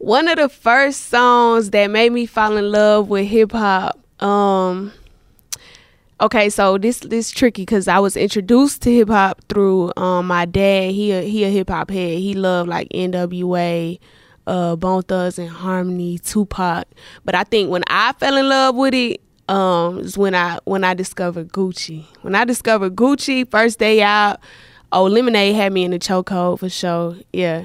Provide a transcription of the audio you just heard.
One of the first songs that made me fall in love with hip hop. Um, okay, so this this tricky because I was introduced to hip hop through um my dad. He a, he a hip hop head. He loved like N.W.A., uh, Bone Thugs-n-Harmony, Tupac. But I think when I fell in love with it, um, is when I when I discovered Gucci. When I discovered Gucci, first day out, oh Lemonade had me in the chokehold for sure. Yeah,